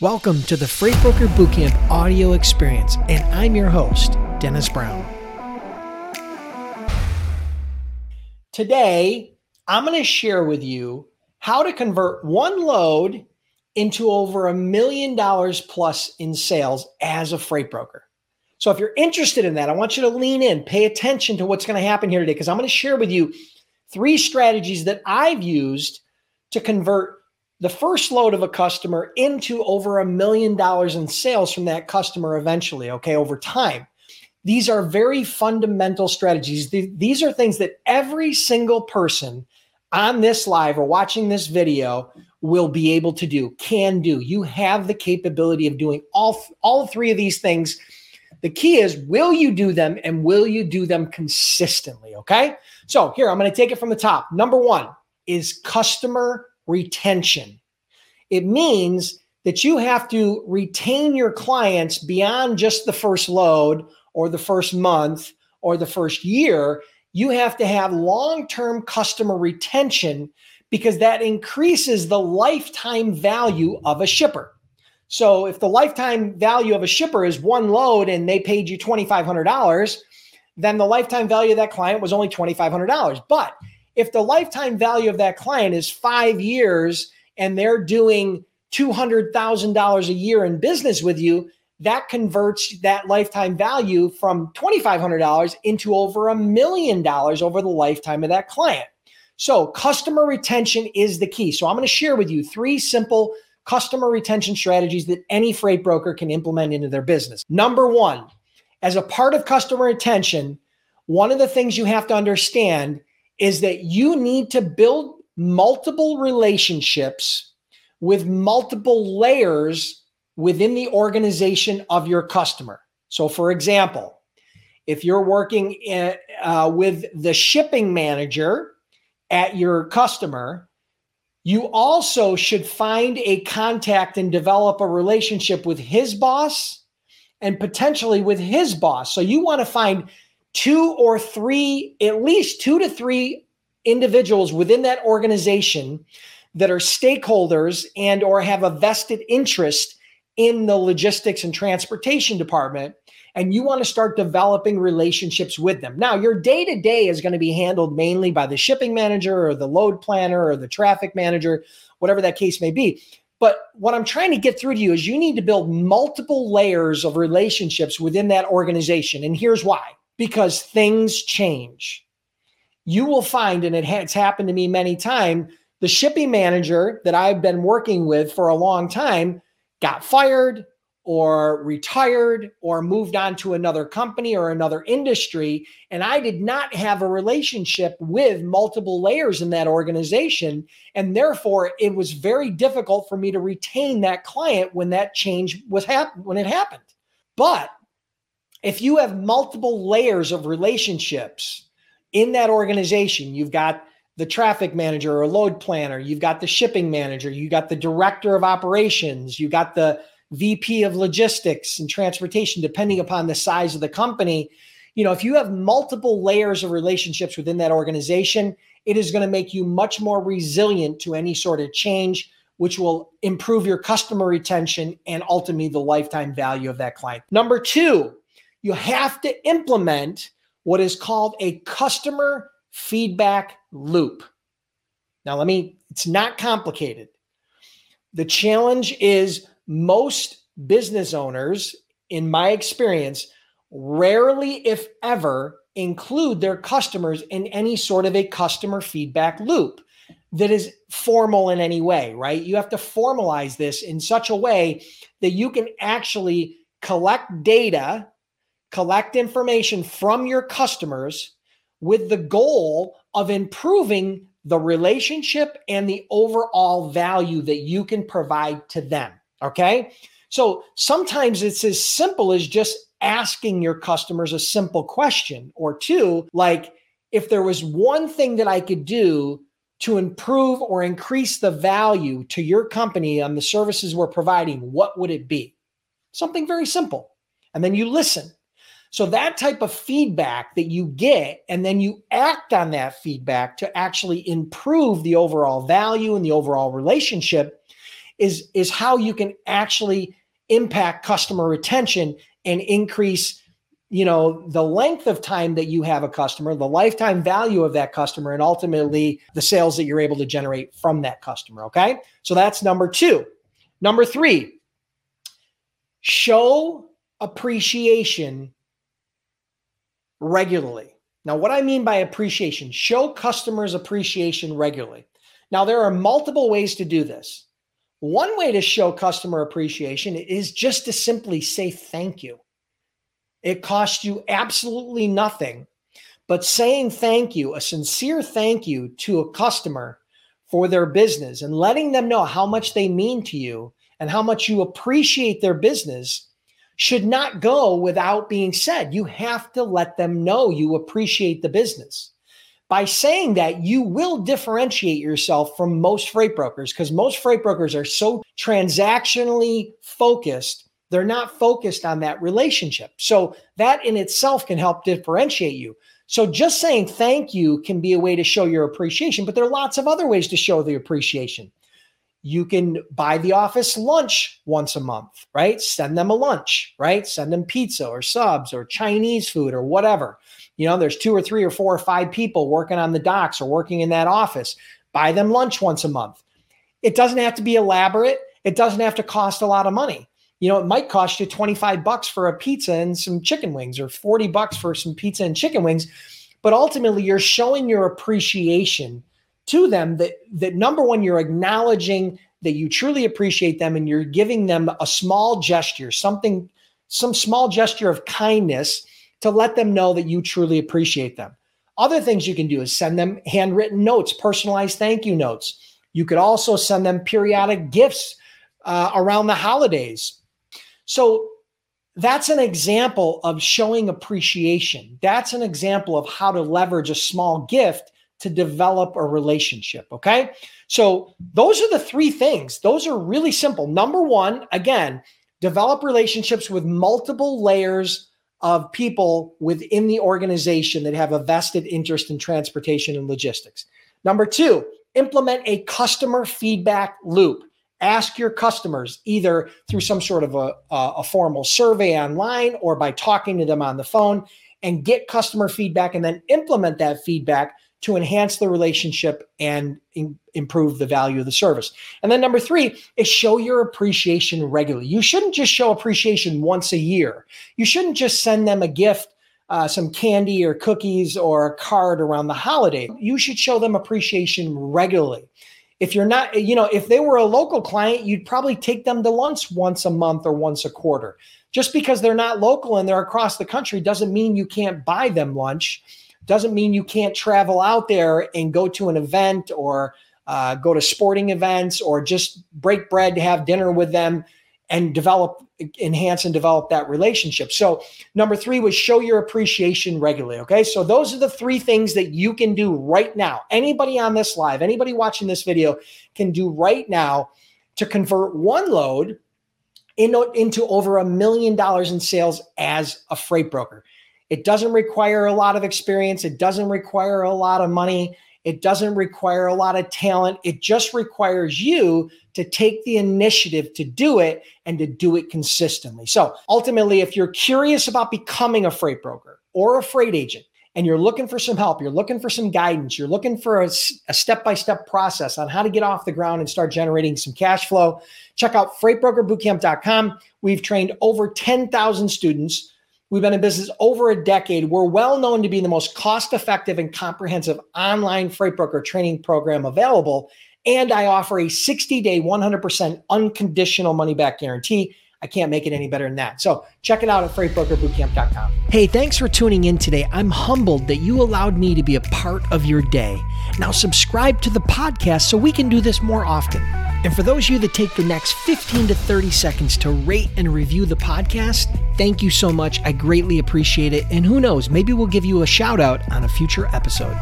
Welcome to the Freight Broker Bootcamp audio experience, and I'm your host, Dennis Brown. Today, I'm going to share with you how to convert one load into over a million dollars plus in sales as a freight broker. So, if you're interested in that, I want you to lean in, pay attention to what's going to happen here today, because I'm going to share with you three strategies that I've used to convert the first load of a customer into over a million dollars in sales from that customer eventually, okay, over time. These are very fundamental strategies. These are things that every single person on this live or watching this video will be able to do, can do. You have the capability of doing all, all three of these things. The key is will you do them and will you do them consistently? Okay. So here, I'm going to take it from the top. Number one is customer retention. It means that you have to retain your clients beyond just the first load or the first month or the first year. You have to have long term customer retention because that increases the lifetime value of a shipper. So if the lifetime value of a shipper is one load and they paid you $2,500, then the lifetime value of that client was only $2,500. But if the lifetime value of that client is five years and they're doing $200,000 a year in business with you, that converts that lifetime value from $2,500 into over a million dollars over the lifetime of that client. So, customer retention is the key. So, I'm going to share with you three simple customer retention strategies that any freight broker can implement into their business. Number one, as a part of customer retention, one of the things you have to understand is that you need to build multiple relationships with multiple layers within the organization of your customer. So, for example, if you're working in, uh, with the shipping manager at your customer, you also should find a contact and develop a relationship with his boss and potentially with his boss. So, you want to find two or three, at least two to three individuals within that organization that are stakeholders and or have a vested interest in the logistics and transportation department and you want to start developing relationships with them. Now, your day to day is going to be handled mainly by the shipping manager or the load planner or the traffic manager, whatever that case may be. But what I'm trying to get through to you is you need to build multiple layers of relationships within that organization. And here's why because things change. You will find, and it it's happened to me many times, the shipping manager that I've been working with for a long time got fired or retired or moved on to another company or another industry. And I did not have a relationship with multiple layers in that organization. And therefore, it was very difficult for me to retain that client when that change was happened, when it happened. But if you have multiple layers of relationships in that organization, you've got the traffic manager or load planner, you've got the shipping manager, you got the director of operations, you got the VP of logistics and transportation, depending upon the size of the company. You know, if you have multiple layers of relationships within that organization, it is going to make you much more resilient to any sort of change, which will improve your customer retention and ultimately the lifetime value of that client. Number two, you have to implement what is called a customer feedback loop. Now, let me, it's not complicated. The challenge is most business owners, in my experience, rarely, if ever, include their customers in any sort of a customer feedback loop that is formal in any way, right? You have to formalize this in such a way that you can actually collect data, collect information from your customers with the goal of improving the relationship and the overall value that you can provide to them. Okay. So sometimes it's as simple as just asking your customers a simple question or two, like, if there was one thing that I could do to improve or increase the value to your company on the services we're providing, what would it be? Something very simple. And then you listen so that type of feedback that you get, and then you act on that feedback to actually improve the overall value and the overall relationship is is how you can actually impact customer retention and increase you know the length of time that you have a customer the lifetime value of that customer and ultimately the sales that you're able to generate from that customer okay? So that's number 2 number 3 show appreciation regularly. Now what i mean by appreciation show customers appreciation regularly. Now there are multiple ways to do this. One way to show customer appreciation is just to simply say thank you. It costs you absolutely nothing. But saying thank you, a sincere thank you to a customer for their business and letting them know how much they mean to you and how much you appreciate their business should not go without being said. You have to let them know you appreciate the business. By saying that, you will differentiate yourself from most freight brokers because most freight brokers are so transactionally focused they're not focused on that relationship. So that in itself can help differentiate you. So just saying thank you can be a way to show your appreciation, but there are lots of other ways to show the appreciation. You can buy the office lunch once a month, right? Send them a lunch, right? Send them pizza or subs or Chinese food or whatever. You know, there's two or three or four or five people working on the docks or working in that office. Buy them lunch once a month. It doesn't have to be elaborate. It doesn't have to cost a lot of money you know, it might cost you 25 bucks for a pizza and some chicken wings or 40 bucks for some pizza and chicken wings. But ultimately, you're showing your appreciation to them that, that number one, you're acknowledging that you truly appreciate them and you're giving them a small gesture, something, some small gesture of kindness to let them know that you truly appreciate them. Other things you can do is send them handwritten notes, personalized thank you notes. You could also send them periodic gifts uh, around the holidays so that's an example of showing appreciation. That's an example of how to leverage a small gift to develop a relationship. Okay. So those are the three things. Those are really simple. Number one, again, develop relationships with multiple layers of people within the organization that have a vested interest in transportation and logistics. Number two, implement a customer feedback loop ask your customers either through some sort of a, a, formal survey online or by talking to them on the phone and get customer feedback and then implement that feedback to enhance the relationship and in, improve the value of the service. And then number three is show your appreciation regularly. You shouldn't just show appreciation once a year. You shouldn't just send them a gift, uh, some candy or cookies or a card around the holiday. You should show them appreciation regularly. If you're not, you know, if they were a local client, you'd probably take them to lunch once a month or once a quarter. Just because they're not local and they're across the country doesn't mean you can't buy them lunch. Doesn't mean you can't travel out there and go to an event or uh, go to sporting events or just break bread to have dinner with them and develop enhance and develop that relationship. So, number three was show your appreciation regularly. Okay. So, those are the three things that you can do right now. Anybody on this live, anybody watching this video can do right now to convert one load into, into over a million dollars in sales as a freight broker. It doesn't require a lot of experience, it doesn't require a lot of money. It doesn't require a lot of talent. It just requires you to take the initiative to do it and to do it consistently. So ultimately, if you're curious about becoming a freight broker or a freight agent, and you're looking for some help, you're looking for some guidance, you're looking for a step by step process on how to get off the ground and start generating some cash flow, check out freightbrokerbootcamp.com. We've trained over 10,000 students We've been in business over a decade. We're well known to be the most cost effective and comprehensive online freight broker training program available. And I offer a 60 day, 100% unconditional money back guarantee. I can't make it any better than that. So check it out at freightbrokerbootcamp.com. Hey, thanks for tuning in today. I'm humbled that you allowed me to be a part of your day. Now, subscribe to the podcast so we can do this more often. And for those of you that take the next 15 to 30 seconds to rate and review the podcast, thank you so much. I greatly appreciate it. And who knows, maybe we'll give you a shout out on a future episode.